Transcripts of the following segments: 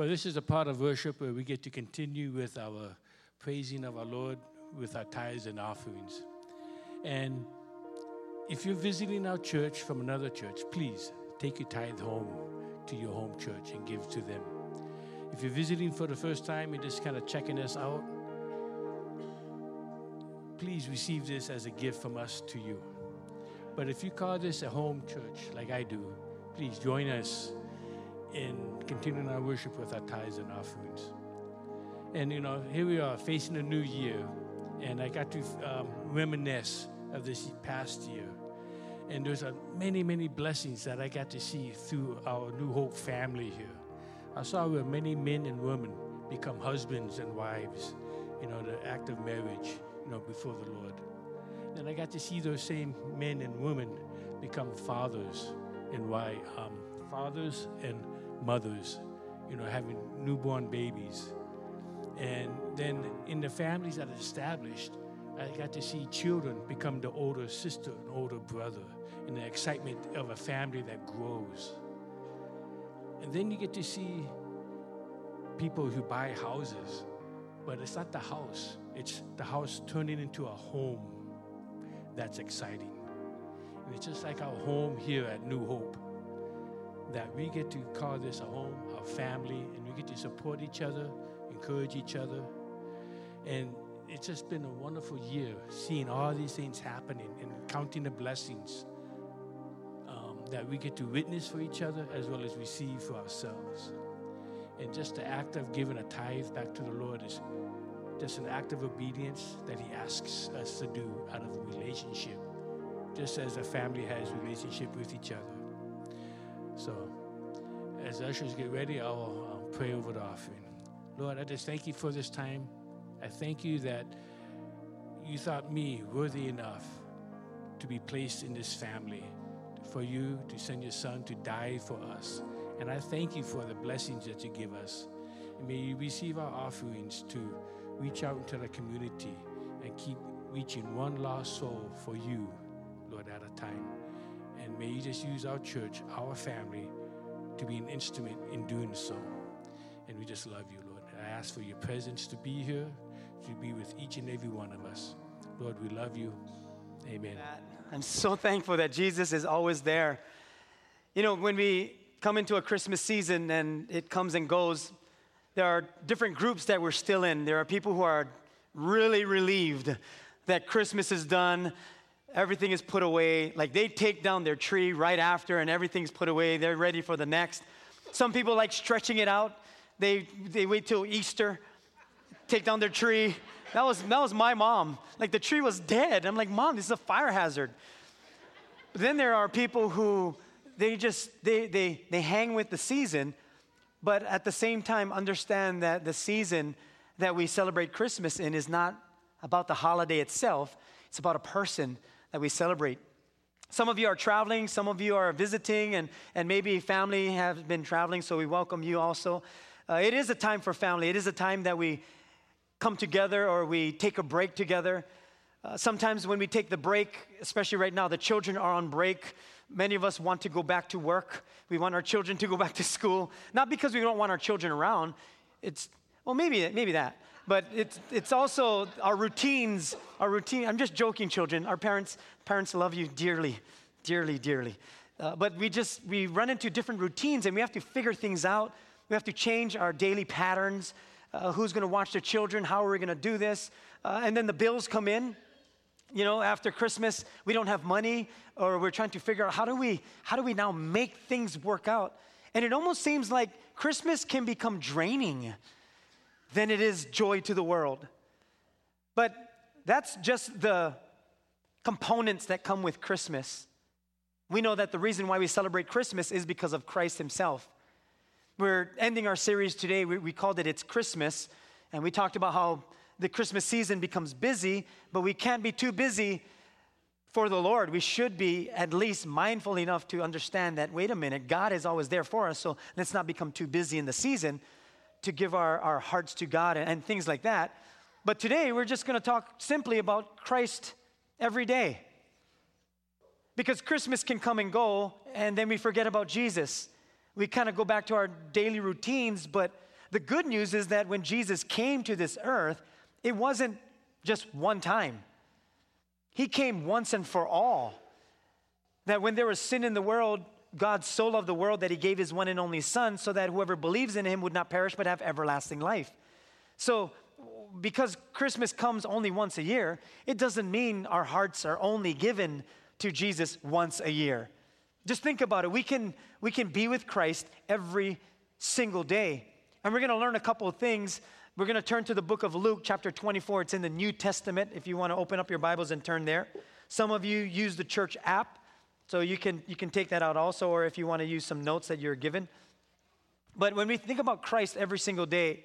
But this is a part of worship where we get to continue with our praising of our Lord with our tithes and offerings. And if you're visiting our church from another church, please take your tithe home to your home church and give to them. If you're visiting for the first time and just kind of checking us out, please receive this as a gift from us to you. But if you call this a home church like I do, please join us in continuing our worship with our tithes and offerings. And you know, here we are facing a new year, and I got to um, reminisce of this past year. And there's a many, many blessings that I got to see through our New Hope family here. I saw where many men and women become husbands and wives, you know, the act of marriage, you know, before the Lord. And I got to see those same men and women become fathers and why um, fathers and mothers, you know, having newborn babies. And then in the families that are established, I got to see children become the older sister and older brother in the excitement of a family that grows. And then you get to see people who buy houses, but it's not the house, it's the house turning into a home that's exciting. And it's just like our home here at New Hope that we get to call this a home, a family, and we get to support each other, encourage each other. And it's just been a wonderful year seeing all these things happening and counting the blessings um, that we get to witness for each other as well as receive for ourselves. And just the act of giving a tithe back to the Lord is just an act of obedience that He asks us to do out of relationship, just as a family has relationship with each other. So, as ushers get ready, I'll, I'll uh, pray over the offering. Lord, I just thank you for this time. I thank you that you thought me worthy enough to be placed in this family, for you to send your son to die for us. And I thank you for the blessings that you give us. And may you receive our offerings to reach out into the community and keep reaching one lost soul for you, Lord, at a time. And may you just use our church, our family, to be an instrument in doing so. And we just love you, Lord. I ask for your presence to be here, to be with each and every one of us. Lord, we love you. Amen. I'm so thankful that Jesus is always there. You know, when we come into a Christmas season and it comes and goes, there are different groups that we're still in. There are people who are really relieved that Christmas is done, everything is put away. Like they take down their tree right after and everything's put away. They're ready for the next. Some people like stretching it out. They, they wait till Easter, take down their tree. That was, that was my mom. Like the tree was dead. I'm like, Mom, this is a fire hazard. But then there are people who they just they, they, they hang with the season but at the same time understand that the season that we celebrate Christmas in is not about the holiday itself, it's about a person that we celebrate. Some of you are traveling, some of you are visiting, and, and maybe family have been traveling, so we welcome you also. Uh, it is a time for family. It is a time that we come together or we take a break together. Uh, sometimes when we take the break, especially right now, the children are on break. Many of us want to go back to work. We want our children to go back to school. Not because we don't want our children around. It's, well, maybe, maybe that. But it's, it's also our routines, our routine. I'm just joking, children. Our parents, parents love you dearly, dearly, dearly. Uh, but we just, we run into different routines and we have to figure things out. We have to change our daily patterns. Uh, who's going to watch the children? How are we going to do this? Uh, and then the bills come in you know after christmas we don't have money or we're trying to figure out how do we how do we now make things work out and it almost seems like christmas can become draining than it is joy to the world. But that's just the components that come with christmas. We know that the reason why we celebrate christmas is because of christ himself. We're ending our series today. We, we called it it's christmas and we talked about how the Christmas season becomes busy, but we can't be too busy for the Lord. We should be at least mindful enough to understand that, wait a minute, God is always there for us, so let's not become too busy in the season to give our, our hearts to God and, and things like that. But today, we're just going to talk simply about Christ every day. Because Christmas can come and go, and then we forget about Jesus. We kind of go back to our daily routines, but the good news is that when Jesus came to this earth, it wasn't just one time. He came once and for all. That when there was sin in the world, God so loved the world that he gave his one and only Son so that whoever believes in him would not perish but have everlasting life. So, because Christmas comes only once a year, it doesn't mean our hearts are only given to Jesus once a year. Just think about it. We can, we can be with Christ every single day. And we're going to learn a couple of things. We're going to turn to the book of Luke, chapter 24. It's in the New Testament, if you want to open up your Bibles and turn there. Some of you use the church app, so you can, you can take that out also, or if you want to use some notes that you're given. But when we think about Christ every single day,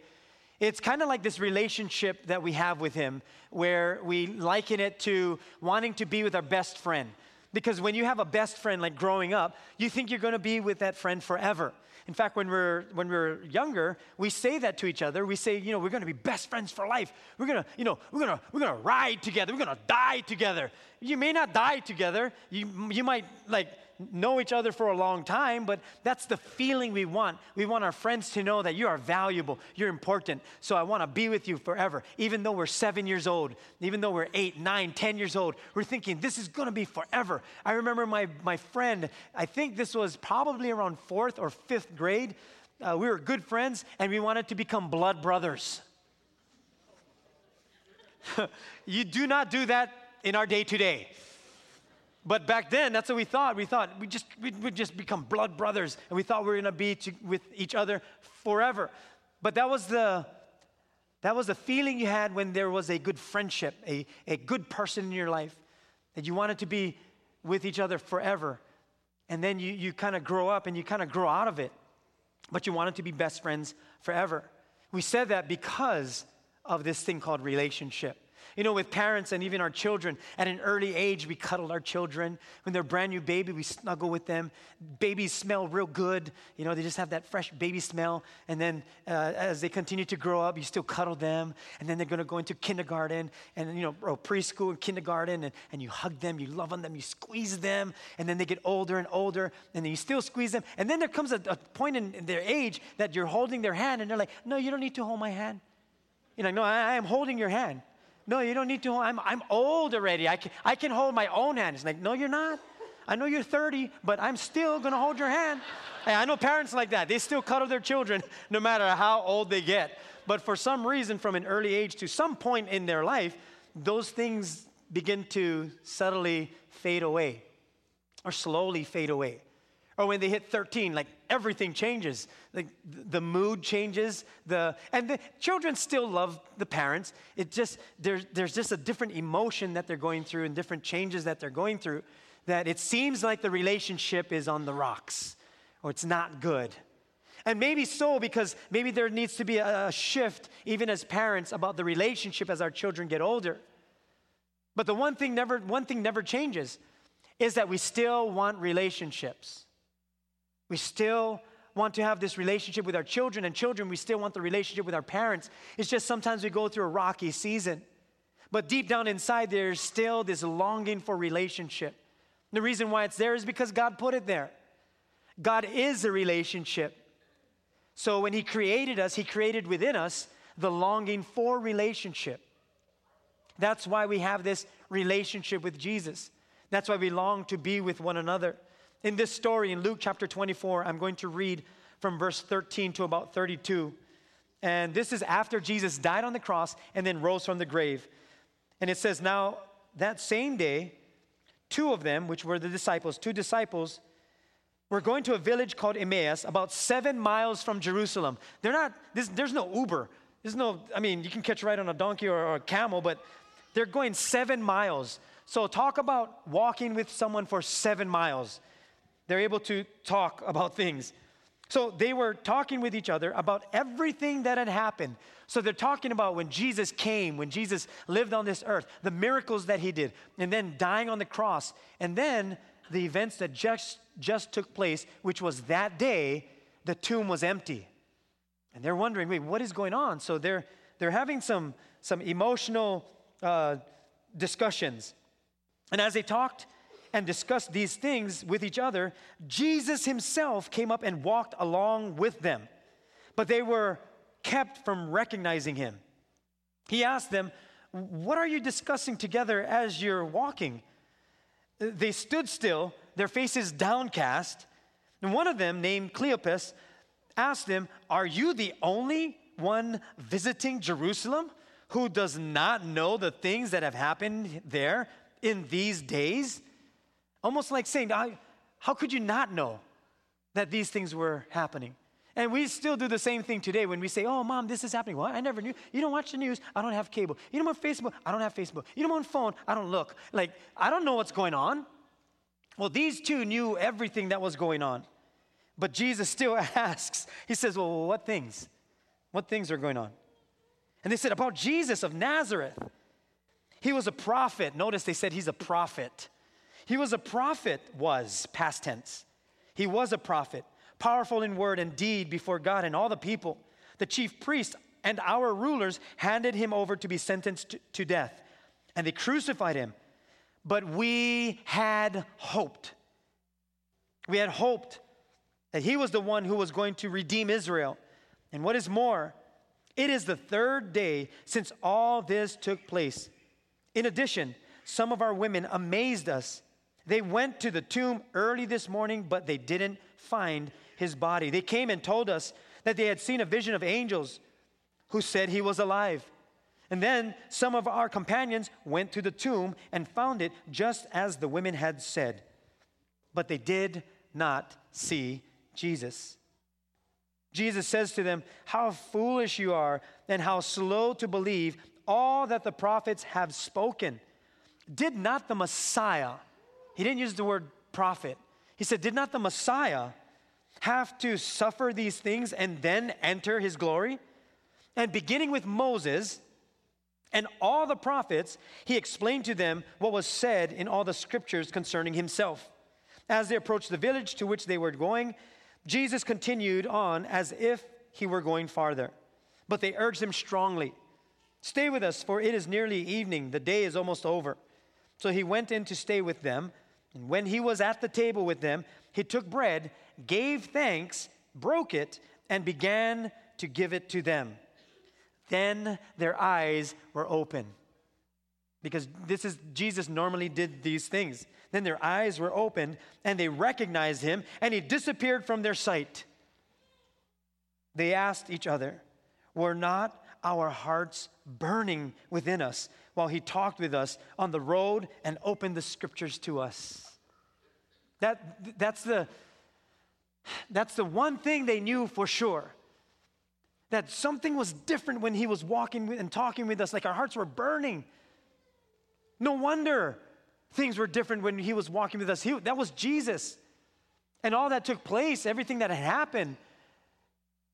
it's kind of like this relationship that we have with Him, where we liken it to wanting to be with our best friend. Because when you have a best friend, like growing up, you think you're going to be with that friend forever. In fact, when we're when we're younger, we say that to each other. We say, you know, we're going to be best friends for life. We're going to, you know, we're going to we're going to ride together. We're going to die together. You may not die together. You you might like know each other for a long time, but that's the feeling we want. We want our friends to know that you are valuable, you're important. So I want to be with you forever. Even though we're seven years old, even though we're eight, nine, ten years old, we're thinking this is going to be forever. I remember my, my friend, I think this was probably around fourth or fifth grade. Uh, we were good friends and we wanted to become blood brothers. you do not do that in our day to day. But back then, that's what we thought. We thought we just we would just become blood brothers, and we thought we were going to be with each other forever. But that was the that was the feeling you had when there was a good friendship, a, a good person in your life, that you wanted to be with each other forever. And then you, you kind of grow up and you kind of grow out of it, but you wanted to be best friends forever. We said that because of this thing called relationship. You know, with parents and even our children, at an early age, we cuddle our children. When they're brand new baby, we snuggle with them. Babies smell real good. You know, they just have that fresh baby smell. And then uh, as they continue to grow up, you still cuddle them. And then they're going to go into kindergarten and, you know, or preschool and kindergarten. And, and you hug them, you love on them, you squeeze them. And then they get older and older. And then you still squeeze them. And then there comes a, a point in, in their age that you're holding their hand. And they're like, no, you don't need to hold my hand. You're like, no, I, I am holding your hand. No, you don't need to. I'm, I'm old already. I can, I can hold my own hand. It's like, no, you're not. I know you're 30, but I'm still going to hold your hand. I know parents like that. They still cuddle their children no matter how old they get. But for some reason, from an early age to some point in their life, those things begin to subtly fade away or slowly fade away. Or when they hit 13, like everything changes. Like the mood changes. The and the children still love the parents. It just there's there's just a different emotion that they're going through and different changes that they're going through. That it seems like the relationship is on the rocks, or it's not good. And maybe so because maybe there needs to be a, a shift, even as parents, about the relationship as our children get older. But the one thing never one thing never changes is that we still want relationships. We still want to have this relationship with our children, and children, we still want the relationship with our parents. It's just sometimes we go through a rocky season. But deep down inside, there's still this longing for relationship. The reason why it's there is because God put it there. God is a relationship. So when He created us, He created within us the longing for relationship. That's why we have this relationship with Jesus. That's why we long to be with one another. In this story, in Luke chapter 24, I'm going to read from verse 13 to about 32. And this is after Jesus died on the cross and then rose from the grave. And it says, Now that same day, two of them, which were the disciples, two disciples, were going to a village called Emmaus, about seven miles from Jerusalem. They're not, there's, there's no Uber. There's no, I mean, you can catch a ride on a donkey or, or a camel, but they're going seven miles. So talk about walking with someone for seven miles. They're able to talk about things. So they were talking with each other about everything that had happened. So they're talking about when Jesus came, when Jesus lived on this earth, the miracles that he did, and then dying on the cross, and then the events that just, just took place, which was that day the tomb was empty. And they're wondering, wait, what is going on? So they're, they're having some, some emotional uh, discussions. And as they talked, and discussed these things with each other, Jesus himself came up and walked along with them. But they were kept from recognizing him. He asked them, What are you discussing together as you're walking? They stood still, their faces downcast. And one of them, named Cleopas, asked him, Are you the only one visiting Jerusalem who does not know the things that have happened there in these days? Almost like saying, How could you not know that these things were happening? And we still do the same thing today when we say, Oh, mom, this is happening. What? I never knew. You don't watch the news. I don't have cable. You don't have Facebook. I don't have Facebook. You don't have phone. I don't look. Like, I don't know what's going on. Well, these two knew everything that was going on. But Jesus still asks, He says, Well, what things? What things are going on? And they said, About Jesus of Nazareth. He was a prophet. Notice they said he's a prophet. He was a prophet, was past tense. He was a prophet, powerful in word and deed before God and all the people. The chief priests and our rulers handed him over to be sentenced to, death, and they crucified him. But we had hoped. We had hoped that he was the one who was going to redeem Israel. And what is more, it is the third day since all this took place. In addition, some of our women amazed us. They went to the tomb early this morning, but they didn't find his body. They came and told us that they had seen a vision of angels who said he was alive. And then some of our companions went to the tomb and found it just as the women had said. But they did not see Jesus. Jesus says to them, How foolish you are, and how slow to believe all that the prophets have spoken. Did not the Messiah, he didn't use the word prophet, he said, Did not the Messiah have to suffer these things and then enter his glory? And beginning with Moses, and all the prophets, he explained to them what was said in all the scriptures concerning himself. As they approached the village to which they were going, Jesus continued on as if he were going farther. But they urged him strongly Stay with us, for it is nearly evening. The day is almost over. So he went in to stay with them. And when he was at the table with them, he took bread, gave thanks, broke it, and began to give it to them. Then their eyes were open. Because this is, Jesus normally did these things. Then their eyes were opened and they recognized him and he disappeared from their sight. They asked each other, Were not our hearts burning within us while he talked with us on the road and opened the scriptures to us? That, that's, the, that's the one thing they knew for sure that something was different when he was walking and talking with us, like our hearts were burning. No wonder things were different when he was walking with us. He, that was Jesus. And all that took place, everything that had happened,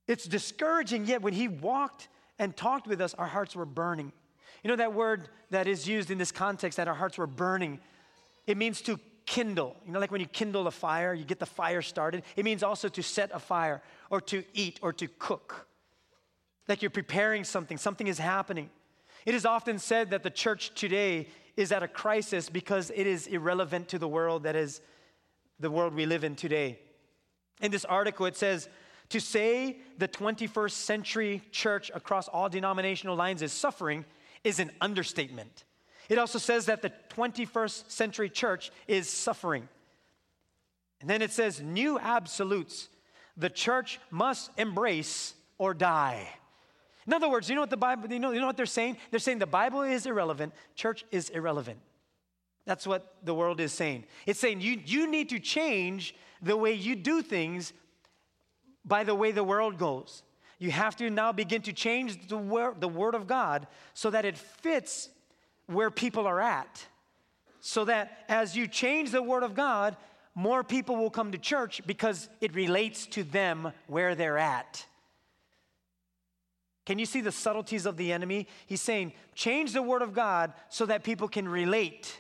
it's discouraging, yet when he walked and talked with us, our hearts were burning. You know that word that is used in this context, that our hearts were burning? It means to kindle. You know, like when you kindle a fire, you get the fire started. It means also to set a fire or to eat or to cook like you're preparing something, something is happening. It is often said that the church today is at a crisis because it is irrelevant to the world that is the world we live in today. In this article, it says, to say the 21st century church across all denominational lines is suffering is an understatement. It also says that the 21st century church is suffering. And then it says, new absolutes. The church must embrace or die. In other words, you know what the Bible, you know, you know what they're saying? They're saying the Bible is irrelevant, church is irrelevant. That's what the world is saying. It's saying you, you need to change the way you do things by the way the world goes. You have to now begin to change the, wor- the Word of God so that it fits where people are at. So that as you change the Word of God, more people will come to church because it relates to them where they're at. Can you see the subtleties of the enemy? He's saying, change the word of God so that people can relate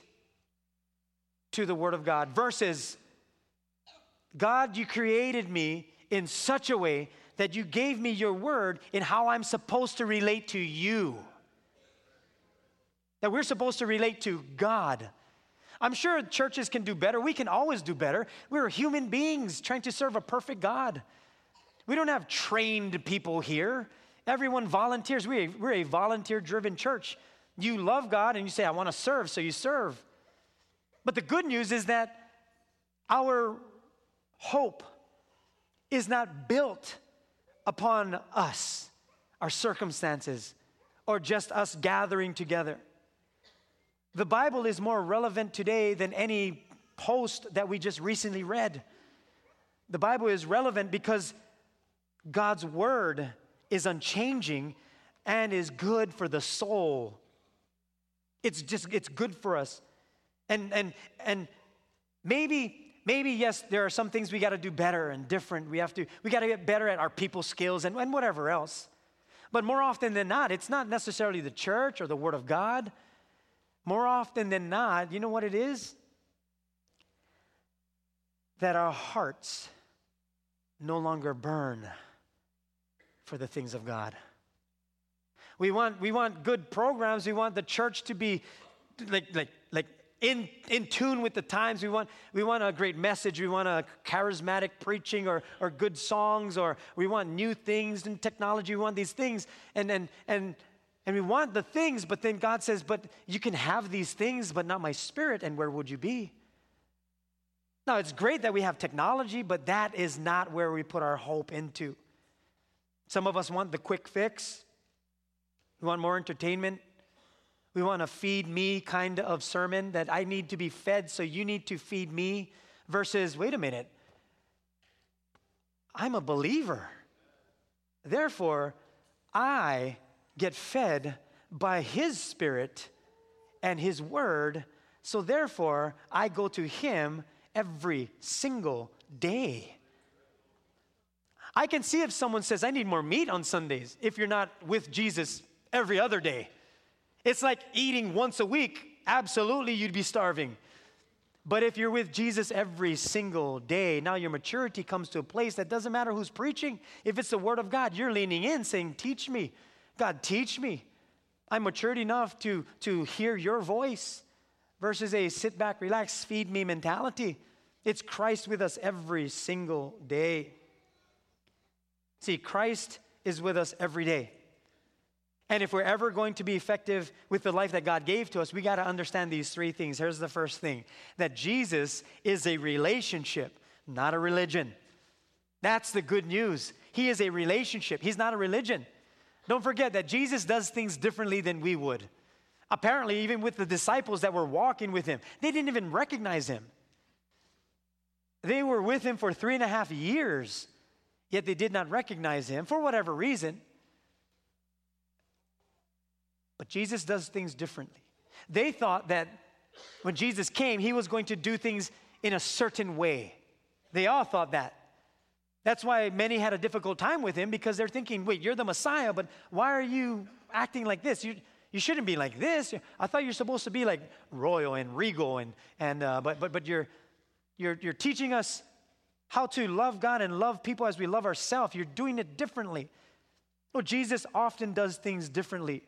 to the word of God. Versus, God, you created me in such a way that you gave me your word in how I'm supposed to relate to you. That we're supposed to relate to God. I'm sure churches can do better. We can always do better. We're human beings trying to serve a perfect God. We don't have trained people here. Everyone volunteers. We're a, we're a volunteer driven church. You love God and you say, I want to serve, so you serve. But the good news is that our hope is not built upon us, our circumstances, or just us gathering together. The Bible is more relevant today than any post that we just recently read. The Bible is relevant because God's word is unchanging and is good for the soul. It's just it's good for us. And and and maybe maybe yes there are some things we got to do better and different. We have to we got to get better at our people skills and, and whatever else. But more often than not, it's not necessarily the church or the word of God. More often than not, you know what it is? That our hearts no longer burn for the things of God. We want, we want good programs. We want the church to be like, like, like in, in tune with the times. We want, we want a great message. We want a charismatic preaching or, or good songs, or we want new things and technology. We want these things. And, and, and, and we want the things, but then God says, But you can have these things, but not my spirit. And where would you be? Now, it's great that we have technology, but that is not where we put our hope into. Some of us want the quick fix. We want more entertainment. We want a feed me kind of sermon that I need to be fed, so you need to feed me, versus, wait a minute, I'm a believer. Therefore, I get fed by His Spirit and His Word, so therefore, I go to Him every single day. I can see if someone says, I need more meat on Sundays if you're not with Jesus every other day. It's like eating once a week. Absolutely, you'd be starving. But if you're with Jesus every single day, now your maturity comes to a place that doesn't matter who's preaching. If it's the Word of God, you're leaning in saying, Teach me. God, teach me. I'm matured enough to, to hear your voice versus a sit back, relax, feed me mentality. It's Christ with us every single day. See, Christ is with us every day. And if we're ever going to be effective with the life that God gave to us, we got to understand these three things. Here's the first thing that Jesus is a relationship, not a religion. That's the good news. He is a relationship, He's not a religion. Don't forget that Jesus does things differently than we would. Apparently, even with the disciples that were walking with Him, they didn't even recognize Him. They were with Him for three and a half years yet they did not recognize him for whatever reason. But Jesus does things differently. They thought that when Jesus came, he was going to do things in a certain way. They all thought that. That's why many had a difficult time with him because they're thinking, wait, you're the Messiah, but why are you acting like this? You, you shouldn't be like this. I thought you're supposed to be like royal and regal, and, and, uh, but, but, but you're, you're, you're teaching us how to love God and love people as we love ourselves. You're doing it differently. Well, Jesus often does things differently.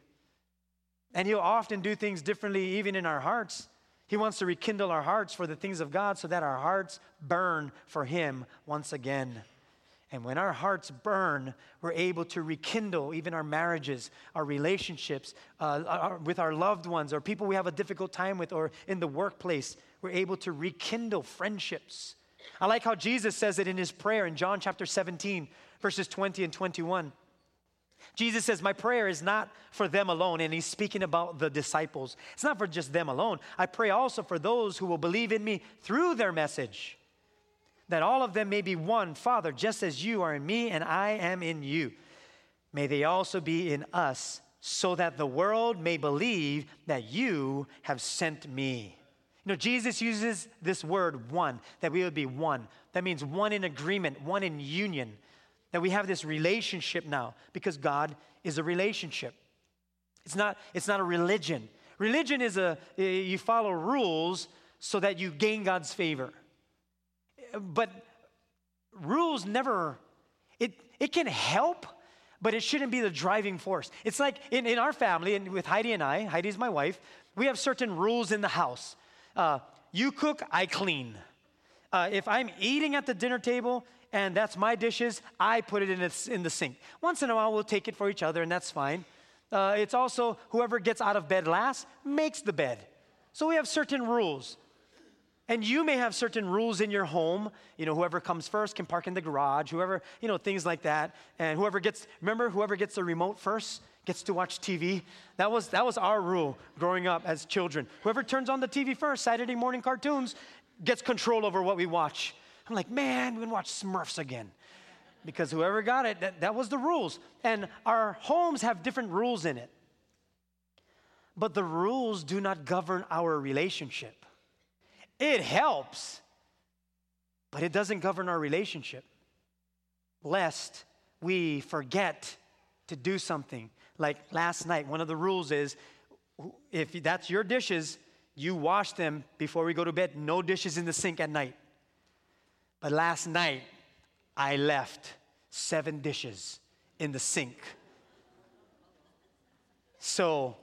And he'll often do things differently even in our hearts. He wants to rekindle our hearts for the things of God so that our hearts burn for him once again. And when our hearts burn, we're able to rekindle even our marriages, our relationships uh, our, with our loved ones, or people we have a difficult time with, or in the workplace. We're able to rekindle friendships I like how Jesus says it in his prayer in John chapter 17, verses 20 and 21. Jesus says, My prayer is not for them alone, and he's speaking about the disciples. It's not for just them alone. I pray also for those who will believe in me through their message, that all of them may be one, Father, just as you are in me and I am in you. May they also be in us, so that the world may believe that you have sent me. You know, Jesus uses this word one, that we would be one. That means one in agreement, one in union, that we have this relationship now because God is a relationship. It's not, it's not a religion. Religion is a, eh, you follow rules so that you gain God's favor. But rules never, it, it can help, but it shouldn't be the driving force. It's like in, in our family, and with Heidi and I, Heidi's my wife, we have certain rules in the house. Uh, you cook, I clean. Uh, if I'm eating at the dinner table and that's my dishes, I put it in, in the sink. Once in a while, we'll take it for each other, and that's fine. Uh, it's also whoever gets out of bed last makes the bed. So we have certain rules. And you may have certain rules in your home. You know, whoever comes first can park in the garage, whoever, you know, things like that. And whoever gets, remember, whoever gets the remote first gets to watch TV. That was, that was our rule growing up as children. Whoever turns on the TV first, Saturday morning cartoons, gets control over what we watch. I'm like, man, we can watch Smurfs again. Because whoever got it, that, that was the rules. And our homes have different rules in it. But the rules do not govern our relationship. It helps, but it doesn't govern our relationship. Lest we forget to do something. Like last night, one of the rules is if that's your dishes, you wash them before we go to bed. No dishes in the sink at night. But last night, I left seven dishes in the sink. So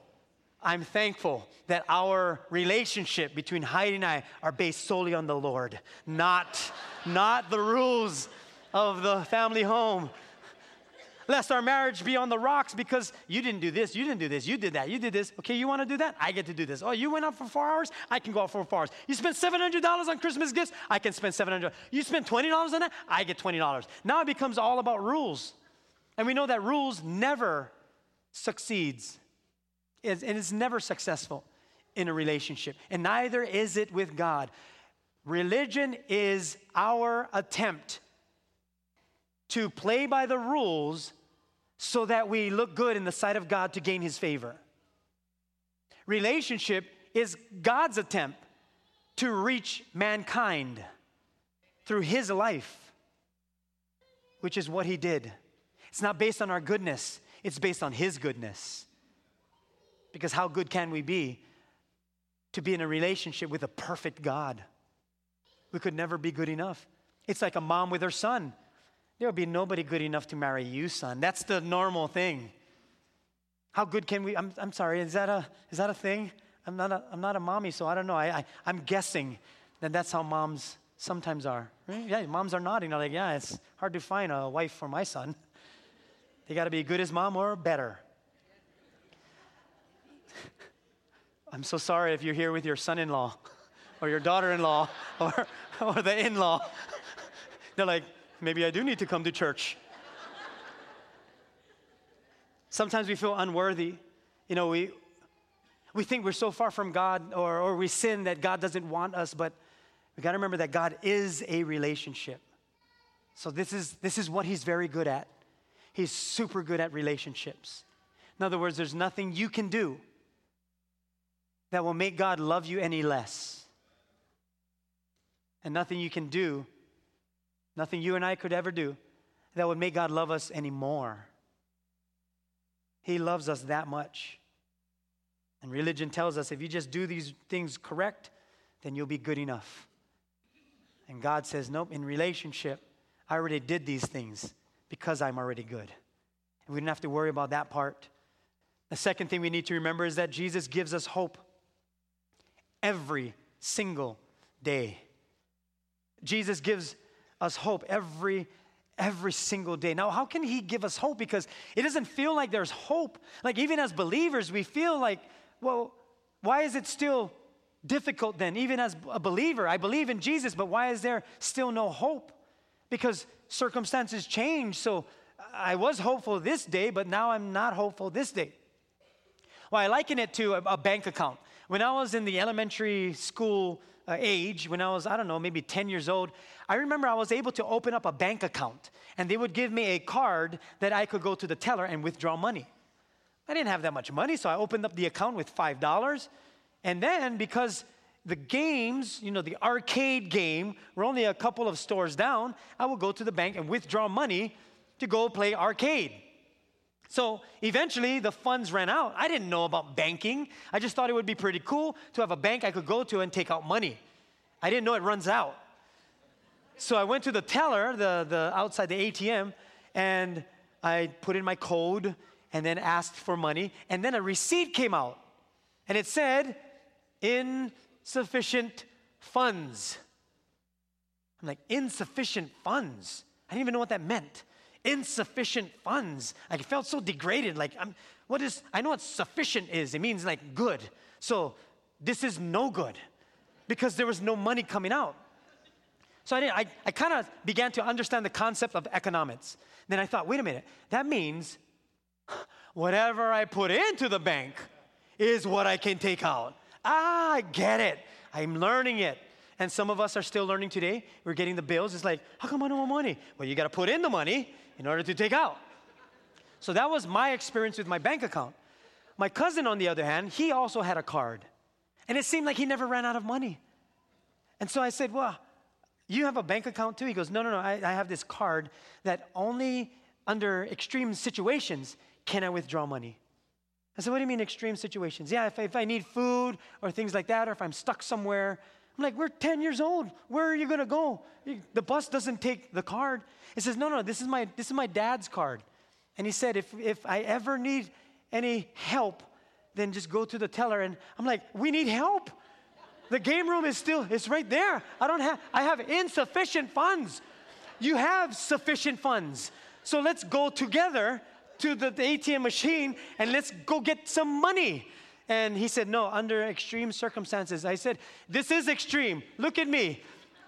I'm thankful that our relationship between Heidi and I are based solely on the Lord, not, not the rules of the family home lest our marriage be on the rocks because you didn't do this, you didn't do this, you did that, you did this. Okay, you want to do that? I get to do this. Oh, you went out for four hours? I can go out for four hours. You spent $700 on Christmas gifts? I can spend $700. You spent $20 on that? I get $20. Now it becomes all about rules. And we know that rules never succeeds and it's never successful in a relationship. And neither is it with God. Religion is our attempt to play by the rules so that we look good in the sight of God to gain his favor. Relationship is God's attempt to reach mankind through his life, which is what he did. It's not based on our goodness, it's based on his goodness. Because how good can we be to be in a relationship with a perfect God? We could never be good enough. It's like a mom with her son. There'll be nobody good enough to marry you, son. That's the normal thing. How good can we? I'm, I'm sorry, is that, a, is that a thing? I'm not a, I'm not a mommy, so I don't know. I, I, I'm guessing that that's how moms sometimes are. Yeah, moms are nodding. They're like, yeah, it's hard to find a wife for my son. They got to be good as mom or better. I'm so sorry if you're here with your son in law or your daughter in law or, or the in law. They're like, maybe I do need to come to church. Sometimes we feel unworthy. You know, we, we think we're so far from God or, or we sin that God doesn't want us, but we got to remember that God is a relationship. So this is, this is what he's very good at. He's super good at relationships. In other words, there's nothing you can do that will make God love you any less. And nothing you can do Nothing you and I could ever do that would make God love us anymore. He loves us that much. And religion tells us if you just do these things correct, then you'll be good enough. And God says, nope, in relationship, I already did these things because I'm already good. And we don't have to worry about that part. The second thing we need to remember is that Jesus gives us hope every single day. Jesus gives us hope every every single day. Now, how can he give us hope? Because it doesn't feel like there's hope. Like even as believers, we feel like, well, why is it still difficult then? Even as a believer, I believe in Jesus, but why is there still no hope? Because circumstances change. So I was hopeful this day, but now I'm not hopeful this day. Well, I liken it to a, a bank account. When I was in the elementary school uh, age, when I was, I don't know, maybe 10 years old, I remember I was able to open up a bank account and they would give me a card that I could go to the teller and withdraw money. I didn't have that much money, so I opened up the account with $5. And then because the games, you know, the arcade game, were only a couple of stores down, I would go to the bank and withdraw money to go play arcade. So eventually the funds ran out. I didn't know about banking. I just thought it would be pretty cool to have a bank I could go to and take out money. I didn't know it runs out. So I went to the teller, the, the outside the ATM, and I put in my code and then asked for money. And then a receipt came out. And it said, insufficient funds. I'm like, insufficient funds. I didn't even know what that meant. Insufficient funds. I felt so degraded. Like, I'm, what is, I know what sufficient is. It means like good. So, this is no good because there was no money coming out. So I, I, I kind of began to understand the concept of economics. Then I thought, wait a minute, that means whatever I put into the bank is what I can take out. Ah, I get it. I'm learning it. And some of us are still learning today. We're getting the bills. It's like, how come I don't have money? Well, you got to put in the money in order to take out. So that was my experience with my bank account. My cousin, on the other hand, he also had a card. And it seemed like he never ran out of money. And so I said, Well, you have a bank account too? He goes, No, no, no. I, I have this card that only under extreme situations can I withdraw money. I said, What do you mean extreme situations? Yeah, if, if I need food or things like that, or if I'm stuck somewhere. I'm like, We're 10 years old. Where are you going to go? The bus doesn't take the card. He says, No, no, this is my, this is my dad's card. And he said, if, if I ever need any help, then just go to the teller. And I'm like, We need help. The game room is still, it's right there. I don't have, I have insufficient funds. You have sufficient funds. So let's go together to the, the ATM machine and let's go get some money. And he said, No, under extreme circumstances. I said, This is extreme. Look at me.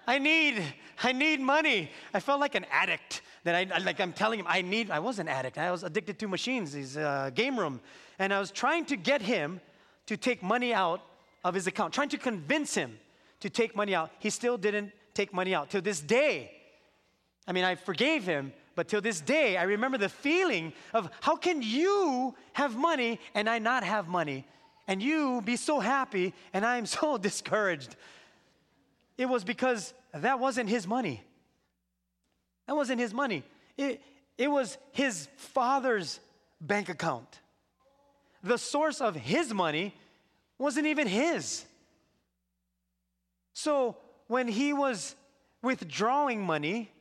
I need, I need money. I felt like an addict. That I, like I'm telling him, I need, I was an addict. I was addicted to machines, his uh, game room. And I was trying to get him to take money out of his account, trying to convince him to take money out. He still didn't take money out. Till this day, I mean, I forgave him, but till this day, I remember the feeling of how can you have money and I not have money? And you be so happy and I am so discouraged. It was because that wasn't his money. That wasn't his money. It, it was his father's bank account. The source of his money wasn't even his. So when he was withdrawing money,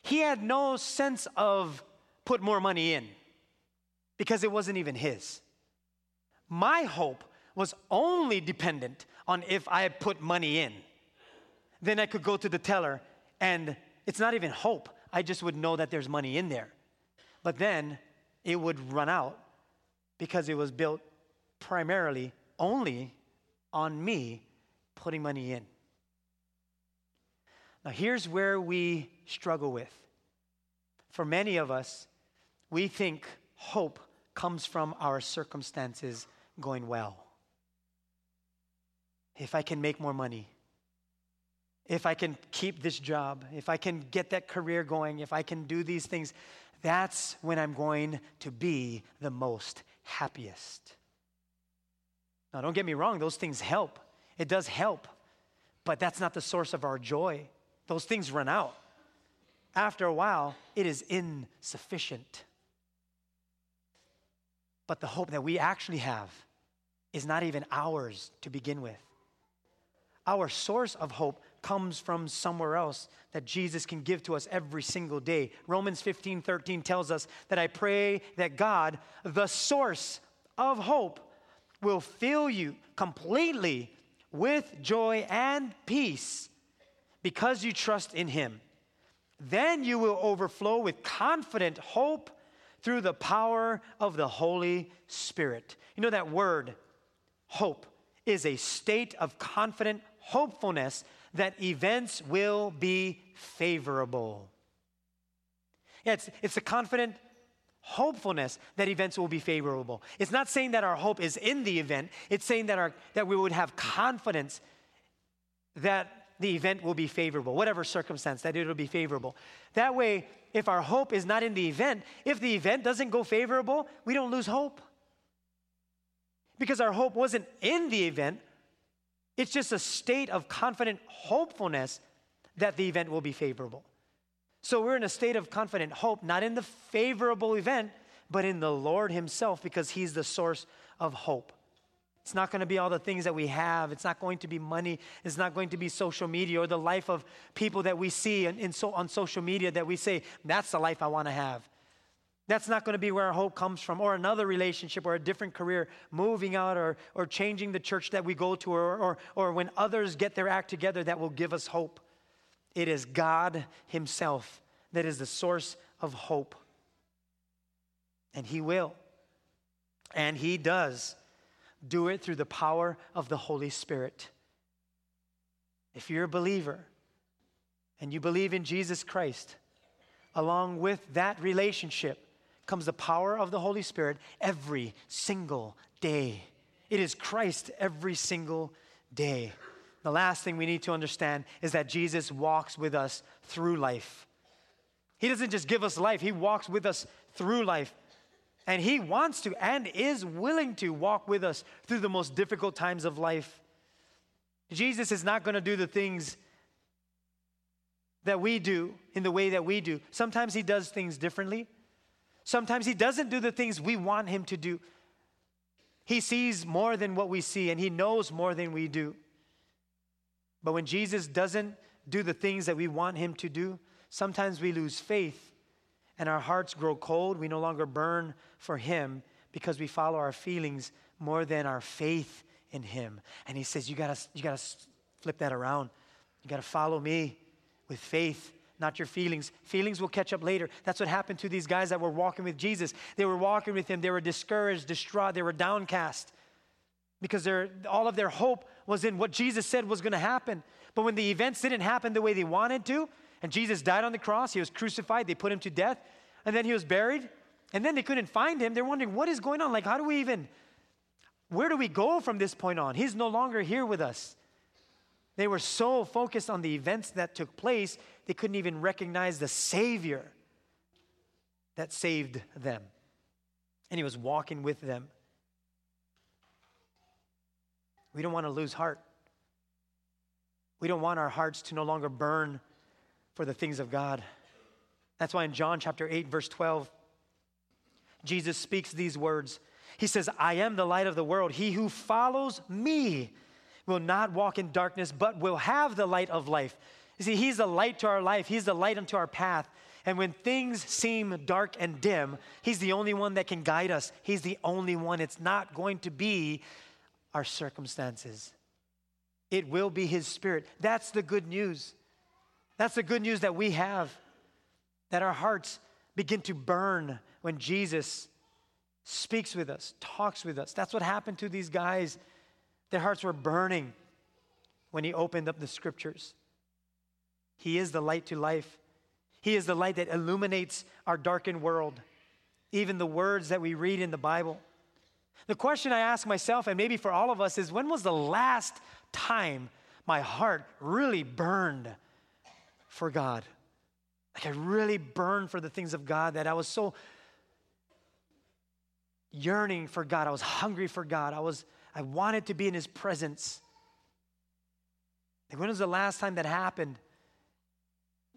he had no sense of put more money in because it wasn't even his. My hope was only dependent on if I put money in. Then I could go to the teller and it's not even hope. I just would know that there's money in there. But then it would run out because it was built primarily only on me putting money in. Now, here's where we struggle with. For many of us, we think hope comes from our circumstances going well. If I can make more money, if I can keep this job, if I can get that career going, if I can do these things, that's when I'm going to be the most happiest. Now, don't get me wrong, those things help. It does help, but that's not the source of our joy. Those things run out. After a while, it is insufficient. But the hope that we actually have is not even ours to begin with. Our source of hope comes from somewhere else that Jesus can give to us every single day. Romans 15 13 tells us that I pray that God, the source of hope, will fill you completely with joy and peace because you trust in Him. Then you will overflow with confident hope through the power of the Holy Spirit. You know that word, hope, is a state of confident hopefulness that events will be favorable. Yeah, it's, it's a confident hopefulness that events will be favorable. It's not saying that our hope is in the event, it's saying that, our, that we would have confidence that the event will be favorable, whatever circumstance, that it'll be favorable. That way, if our hope is not in the event, if the event doesn't go favorable, we don't lose hope. Because our hope wasn't in the event, it's just a state of confident hopefulness that the event will be favorable. So we're in a state of confident hope, not in the favorable event, but in the Lord Himself, because He's the source of hope. It's not going to be all the things that we have. It's not going to be money. It's not going to be social media or the life of people that we see in, in so, on social media that we say, that's the life I want to have. That's not going to be where our hope comes from, or another relationship, or a different career, moving out, or, or changing the church that we go to, or, or, or when others get their act together that will give us hope. It is God Himself that is the source of hope. And He will. And He does do it through the power of the Holy Spirit. If you're a believer and you believe in Jesus Christ, along with that relationship, comes the power of the Holy Spirit every single day. It is Christ every single day. The last thing we need to understand is that Jesus walks with us through life. He doesn't just give us life, He walks with us through life. And He wants to and is willing to walk with us through the most difficult times of life. Jesus is not going to do the things that we do in the way that we do. Sometimes He does things differently. Sometimes He doesn't do the things we want Him to do. He sees more than what we see, and He knows more than we do. But when Jesus doesn't do the things that we want Him to do, sometimes we lose faith and our hearts grow cold. We no longer burn for Him because we follow our feelings more than our faith in Him. And He says, You gotta, you gotta flip that around. You gotta follow me with faith not your feelings. Feelings will catch up later. That's what happened to these guys that were walking with Jesus. They were walking with him, they were discouraged, distraught, they were downcast because all of their hope was in what Jesus said was going to happen. But when the events didn't happen the way they wanted to, and Jesus died on the cross, he was crucified, they put him to death, and then he was buried, and then they couldn't find him. They're wondering, what is going on? Like, how do we even, where do we go from this point on? He's no longer here with us. They were so focused on the events that took place, they couldn't even recognize the Savior that saved them. And He was walking with them. We don't want to lose heart. We don't want our hearts to no longer burn for the things of God. That's why in John chapter 8, verse 12, Jesus speaks these words. He says, I am the light of the world. He who follows me will not walk in darkness, but will have the light of life. You see, He's the light to our life, He's the light unto our path. And when things seem dark and dim, He's the only one that can guide us. He's the only one. It's not going to be our circumstances, it will be His Spirit. That's the good news. That's the good news that we have, that our hearts begin to burn when Jesus speaks with us, talks with us. That's what happened to these guys their hearts were burning when he opened up the scriptures. He is the light to life. He is the light that illuminates our darkened world, even the words that we read in the Bible. The question I ask myself, and maybe for all of us, is when was the last time my heart really burned for God? Like I really burned for the things of God that I was so yearning for God. I was hungry for God. I was I wanted to be in his presence. when was the last time that happened?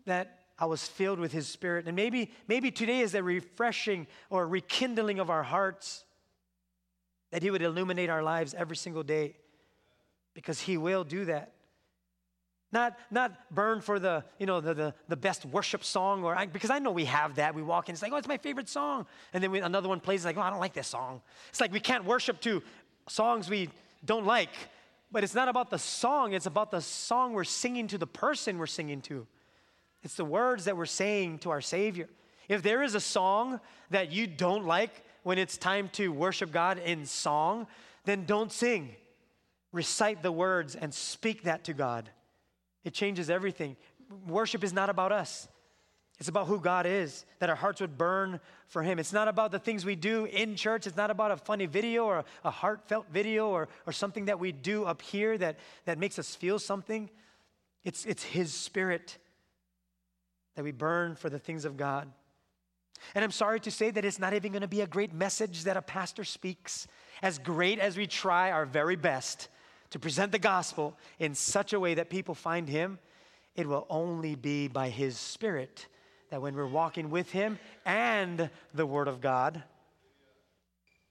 That I was filled with his spirit. And maybe, maybe today is a refreshing or rekindling of our hearts. That he would illuminate our lives every single day. Because he will do that. Not, not burn for the, you know, the, the, the best worship song, or I, because I know we have that. We walk in, it's like, oh, it's my favorite song. And then we, another one plays, like, oh, I don't like this song. It's like we can't worship to songs we don't like. But it's not about the song, it's about the song we're singing to the person we're singing to. It's the words that we're saying to our Savior. If there is a song that you don't like when it's time to worship God in song, then don't sing. Recite the words and speak that to God. It changes everything. Worship is not about us, it's about who God is, that our hearts would burn for Him. It's not about the things we do in church. It's not about a funny video or a heartfelt video or, or something that we do up here that, that makes us feel something. It's, it's His Spirit that we burn for the things of God. And I'm sorry to say that it's not even going to be a great message that a pastor speaks, as great as we try our very best to present the gospel in such a way that people find Him. It will only be by His Spirit that when we're walking with Him and the Word of God,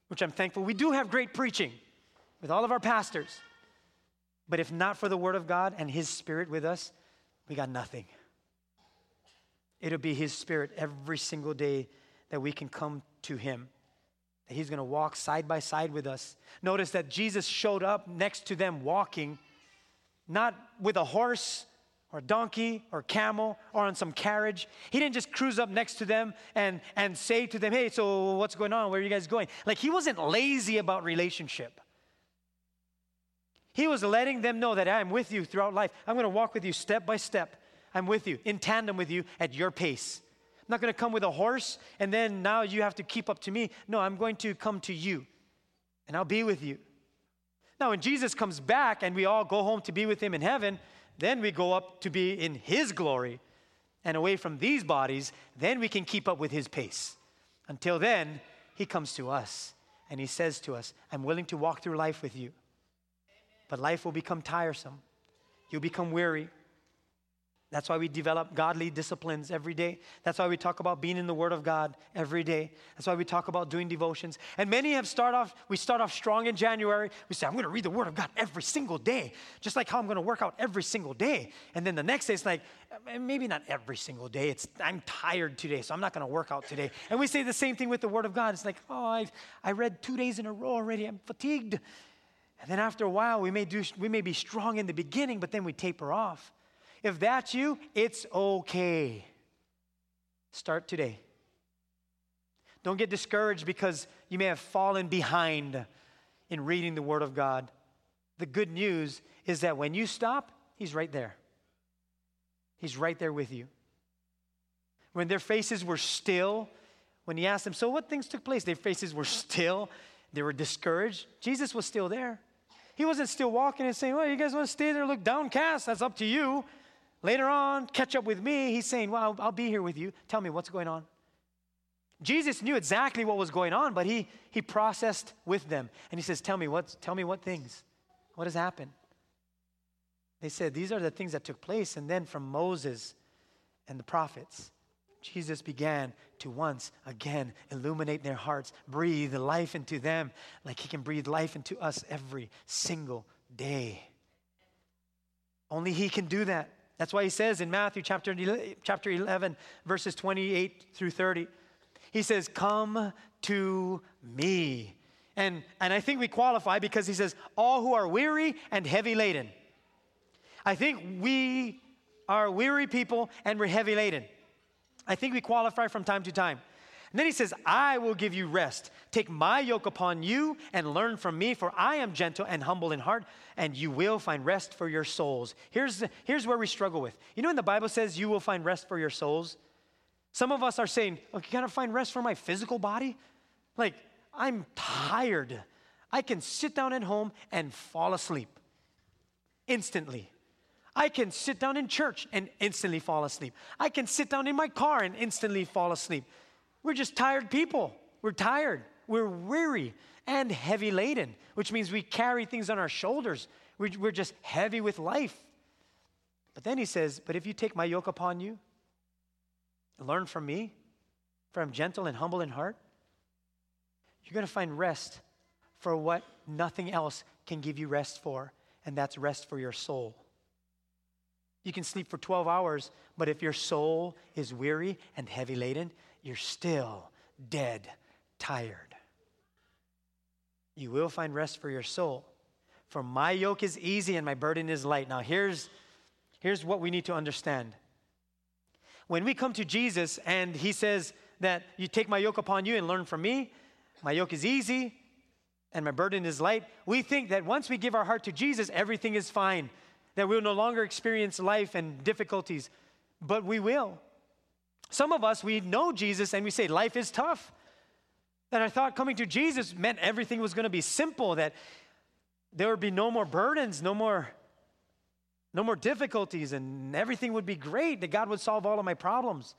which I'm thankful, we do have great preaching with all of our pastors. But if not for the Word of God and His Spirit with us, we got nothing. It'll be His Spirit every single day that we can come to him. That he's to walk side by side with us. Notice that Jesus showed up next to them walking, not with a horse or donkey or camel or on some carriage. He didn't just cruise up next to them and, and say to them, Hey, so what's going on? Where are you guys going? Like he wasn't lazy about relationship. He was letting them know that I'm with you throughout life. I'm going to walk with you step by step. I'm with you, in tandem with you at your pace. I'm not going to come with a horse and then now you have to keep up to me. No, I'm going to come to you and I'll be with you. Now, when Jesus comes back and we all go home to be with him in heaven, then we go up to be in his glory and away from these bodies, then we can keep up with his pace. Until then, he comes to us and he says to us, I'm willing to walk through life with you. But life will become tiresome. You'll become weary. That's why we develop godly disciplines every day. That's why we talk about being in the Word of God every day. That's why we talk about doing devotions. And many have start off, we start off strong in January. We say, I'm going to read the Word of God every single day, just like how I'm going to work out every single day. And then the next day, it's like, eh, maybe not every single day. It's, I'm tired today, so I'm not going to work out today. And we say the same thing with the Word of God. It's like, oh, I, I read two days in a row already. I'm fatigued. And then after a while, we may, do, we may be strong in the beginning, but then we taper off. If that's you, it's okay. Start today. Don't get discouraged because you may have fallen behind in reading the Word of God. The good news is that when you stop, He's right there. He's right there with you. When their faces were still, when He asked them, So what things took place? Their faces were still, they were discouraged. Jesus was still there. He wasn't still walking and saying, Well, you guys want to stay there, look downcast? That's up to you. Later on, catch up with me. He's saying, Well, I'll, I'll be here with you. Tell me what's going on. Jesus knew exactly what was going on, but he, he processed with them. And he says, Tell me what, tell me what things. What has happened? They said, These are the things that took place. And then from Moses and the prophets, Jesus began to once again illuminate their hearts, breathe life into them like he can breathe life into us every single day. Only he can do that. That's why he says in Matthew chapter chapter 11, verses 28 through 30, he says, Come to me. And, and I think we qualify because he says, All who are weary and heavy laden. I think we are weary people and we're heavy laden. I think we qualify from time to time. And then he says, I will give you rest. Take my yoke upon you and learn from me, for I am gentle and humble in heart, and you will find rest for your souls. Here's, here's where we struggle with. You know, when the Bible says you will find rest for your souls, some of us are saying, oh, can I find rest for my physical body? Like, I'm tired. I can sit down at home and fall asleep instantly. I can sit down in church and instantly fall asleep. I can sit down in my car and instantly fall asleep. We're just tired people. We're tired. We're weary and heavy laden, which means we carry things on our shoulders. We're, just heavy with life. But then he says, But if you take my yoke upon you, learn from me, for I'm gentle and humble in heart, you're going to find rest for what nothing else can give you rest for, and that's rest for your soul. You can sleep for 12 hours, but if your soul is weary and heavy laden, you're still dead tired. You will find rest for your soul. For my yoke is easy and my burden is light. Now, here's, here's what we need to understand. When we come to Jesus and he says that you take my yoke upon you and learn from me, my yoke is easy and my burden is light, we think that once we give our heart to Jesus, everything is fine, that we'll no longer experience life and difficulties, but we will. Some of us, we know Jesus and we say, life is tough. And I thought coming to Jesus meant everything was going to be simple, that there would be no more burdens, no more, no more difficulties, and everything would be great, that God would solve all of my problems.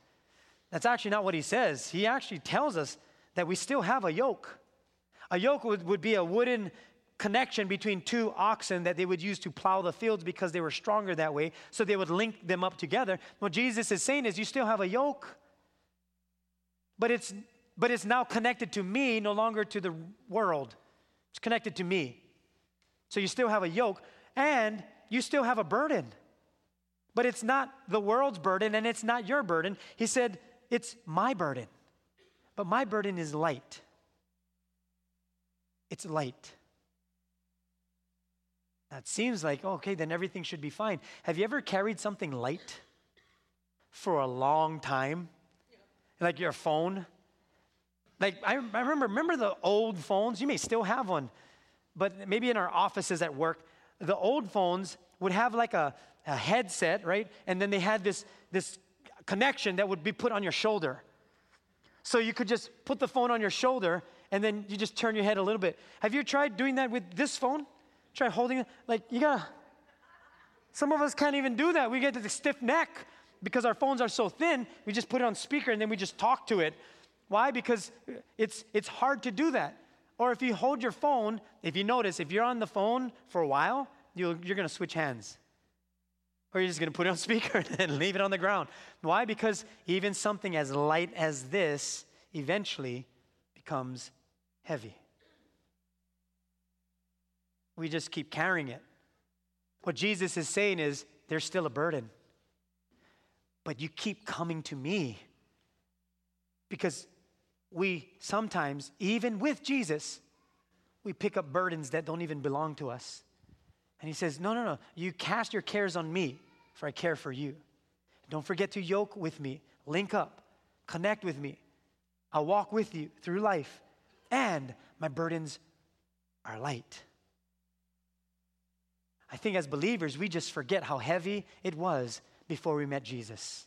That's actually not what he says. He actually tells us that we still have a yoke. A yoke would, would be a wooden connection between two oxen that they would use to plow the fields because they were stronger that way. So they would link them up together. What Jesus is saying is, you still have a yoke, but it's, but it's now connected to me, no longer to the world. It's connected to me. So you still have a yoke, and you still have a burden. But it's not the world's burden, and it's not your burden. He said, It's my burden. But my burden is light. It's light. That seems like, oh, okay, then everything should be fine. Have you ever carried something light for a long time? Like your phone? Like, I, I remember, remember the old phones? You may still have one, but maybe in our offices at work, the old phones would have like a, a headset, right? And then they had this, this connection that would be put on your shoulder. So you could just put the phone on your shoulder and then you just turn your head a little bit. Have you tried doing that with this phone? Try holding it. Like, you gotta. Some of us can't even do that. We get the stiff neck because our phones are so thin. We just put it on speaker and then we just talk to it. Why? Because it's, it's hard to do that. Or if you hold your phone, if you notice, if you're on the phone for a while, you you're gonna switch hands. Or you're just gonna put it on speaker and leave it on the ground. Why? Because even something as light as this eventually becomes heavy. We just keep carrying it. What Jesus is saying is there's still a burden, but you keep coming to me because we sometimes, even with Jesus, we pick up burdens that don't even belong to us. And he says, No, no, no. You cast your cares on me, for I care for you. Don't forget to yoke with me, link up, connect with me. I'll walk with you through life, and my burdens are light. I think as believers, we just forget how heavy it was before we met Jesus.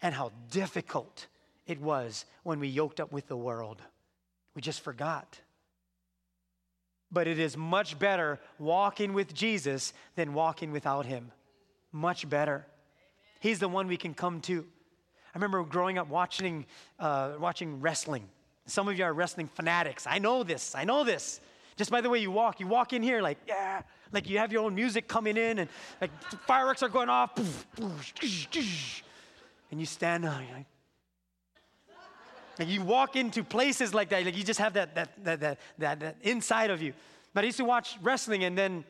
And how difficult it was when we yoked up with the world. We just forgot. But it is much better walking with Jesus than walking without him. Much better. He's the one we can come to. I remember growing up watching, uh, watching wrestling. Some of you are wrestling fanatics. I know this. I know this. Just by the way you walk, you walk in here like, yeah, like you have your own music coming in and like fireworks are going off. And you stand up, like, and you walk into places like that, like you just have that, that, that, that, that, that inside of you. But I used to watch wrestling and then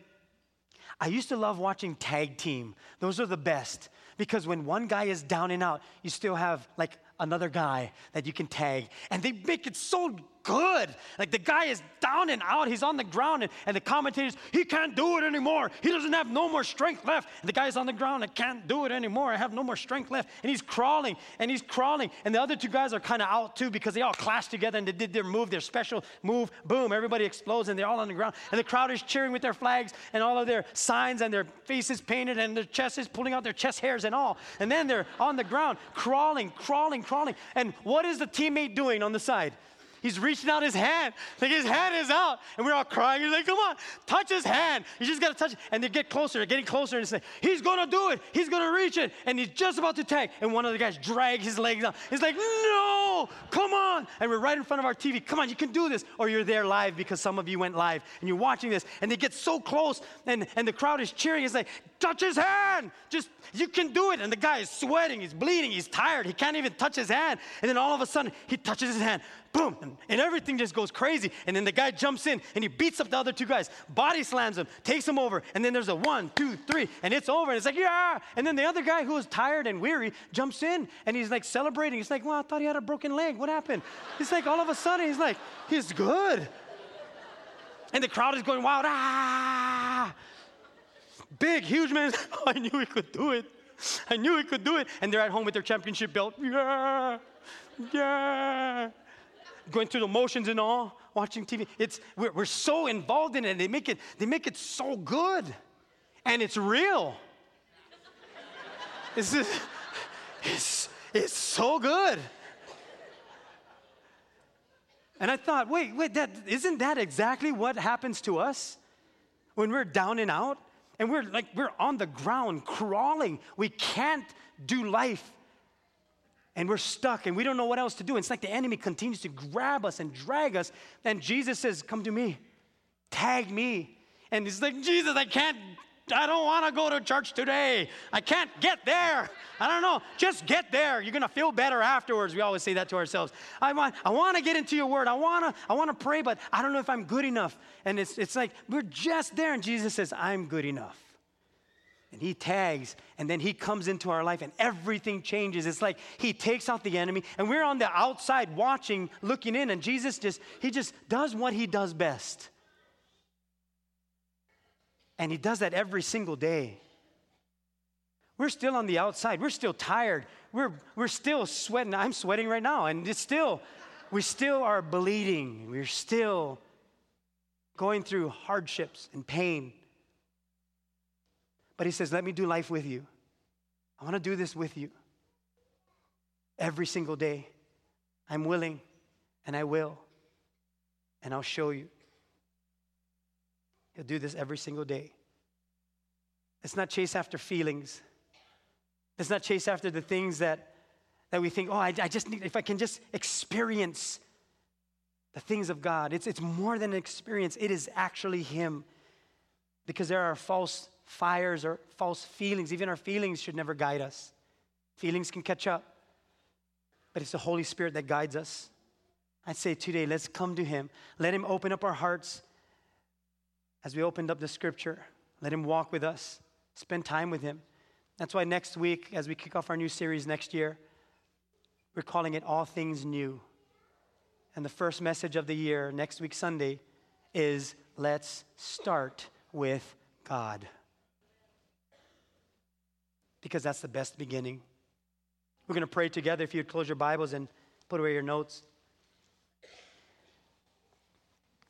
I used to love watching tag team. Those are the best because when one guy is down and out, you still have like another guy that you can tag. And they make it so good. Like the guy is down and out, he's on the ground, and, and the commentators, he can't do it anymore. He doesn't have no more strength left. And the guy's on the ground, I can't do it anymore. I have no more strength left. And he's crawling and he's crawling. And the other two guys are kind of out too because they all clashed together and they did their move, their special move. Boom, everybody explodes and they're all on the ground. And the crowd is cheering with their flags and all of their signs and their faces painted and their chests is pulling out their chest hairs and all. And then they're on the ground, crawling, crawling, crawling. And what is the teammate doing on the side? He's reaching out his hand. Like his hand is out. And we're all crying. He's like, come on, touch his hand. You just got to touch it. And they get closer, they're getting closer and say, he's going to do it. He's going to reach it. And he's just about to tag. And one of the guys drags his legs out. He's like, no, come on. And we're right in front of our TV. Come on, you can do this. Or you're there live because some of you went live and you're watching this. And they get so close and, and the crowd is cheering. It's like, touch his hand. Just, you can do it. And the guy is sweating. He's bleeding. He's tired. He can't even touch his hand. And then all of a sudden, he touches his hand boom, and, and, everything just goes crazy. And then the guy jumps in and he beats up the other two guys, body slams them, takes them over, and then there's a one, two, three, and it's over. And it's like, yeah. And then the other guy who was tired and weary jumps in and he's like celebrating. He's like, well, I thought he had a broken leg. What happened? He's like, all of a sudden, he's like, he's good. And the crowd is going wild. Ah! Big, huge man. I knew he could do it. I knew he could do it. And they're at home with their championship belt. Yeah, yeah going through the motions and all, watching TV. It's, we're, we're so involved in it. They make it, they make it so good. And it's real. It's, just, it's, it's so good. And I thought, wait, wait, that, isn't that exactly what happens to us when we're down and out? And we're like, we're on the ground crawling. We can't do life and we're stuck and we don't know what else to do. It's like the enemy continues to grab us and drag us. And Jesus says, Come to me, tag me. And he's like, Jesus, I can't, I don't want to go to church today. I can't get there. I don't know. Just get there. You're gonna feel better afterwards. We always say that to ourselves. I want, I want to get into your word. I wanna, I wanna pray, but I don't know if I'm good enough. And it's it's like we're just there, and Jesus says, I'm good enough. And he tags and then he comes into our life and everything changes. It's like he takes out the enemy and we're on the outside watching looking in and jesus just he just does what he does best. And he does that every single day. We're still on the outside. We're still tired. We're, we're still sweating. I'm sweating right now and it's still we still are bleeding. We're still going through hardships and pain but he says, Let me do life with you. I want to do this with you every single day. I'm willing and I will. And I'll show you. He'll do this every single day. Let's not chase after feelings. Let's not chase after the things that, that we think, oh, I, I just need, if I can just experience the things of God. It's, it's more than an experience, it is actually Him. Because there are false fires or false feelings. Even our feelings should never guide us. Feelings can catch up, but it's the Holy Spirit that guides us. I'd say today, let's come to Him. Let Him open up our hearts as we opened up the scripture. Let Him walk with us, spend time with Him. That's why next week, as we kick off our new series next year, we're calling it All Things New. And the first message of the year, next week, Sunday, is Let's Start with God because that's the best beginning. We're going to pray together. If you'd close your Bibles and put away your notes.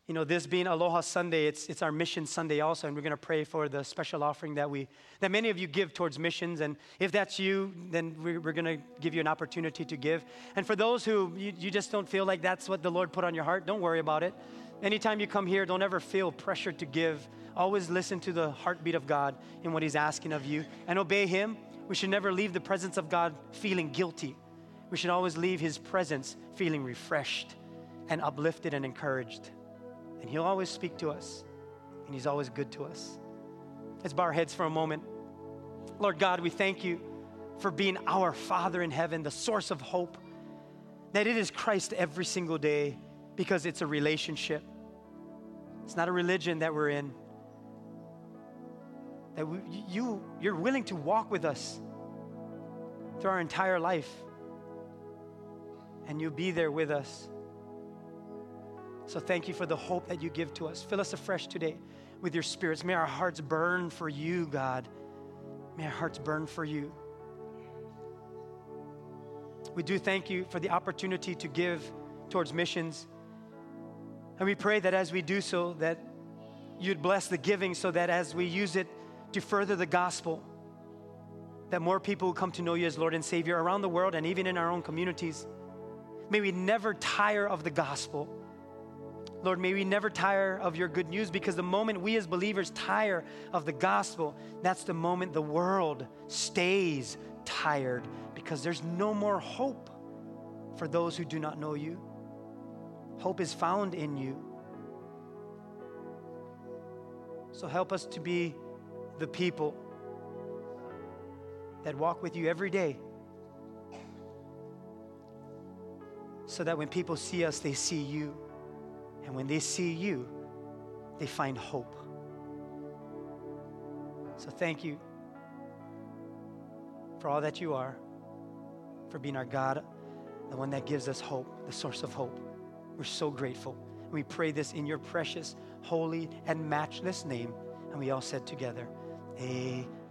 You know, this being Aloha Sunday, it's, it's our mission Sunday also, and we're going to pray for the special offering that we that many of you give towards missions. And if that's you, then we're, we're going to give you an opportunity to give. And for those who you, you just don't feel like that's what the Lord put on your heart, don't worry about it. Anytime you come here, don't ever feel pressured to give. Always listen to the heartbeat of God in what He's asking of you and obey Him. We should never leave the presence of God feeling guilty. We should always leave His presence feeling refreshed and uplifted and encouraged. And He'll always speak to us, and He's always good to us. Let's bow our heads for a moment. Lord God, we thank you for being our Father in heaven, the source of hope, that it is Christ every single day because it's a relationship. It's not a religion that we're in. That we, you, you're willing to walk with us through our entire life. And you'll be there with us. So thank you for the hope that you give to us. Fill us afresh today with your spirits. May our hearts burn for you, God. May our hearts burn for you. We do thank you for the opportunity to give towards missions. And we pray that as we do so, that you'd bless the giving so that as we use it to further the gospel, that more people will come to know you as Lord and Savior around the world and even in our own communities. May we never tire of the gospel. Lord, may we never tire of your good news because the moment we as believers tire of the gospel, that's the moment the world stays tired because there's no more hope for those who do not know you. Hope is found in you. So help us to be the people that walk with you every day. So that when people see us, they see you. And when they see you, they find hope. So thank you for all that you are, for being our God, the one that gives us hope, the source of hope. We're so grateful. And We pray this in your precious, holy, and matchless name. And we all said together, Amen.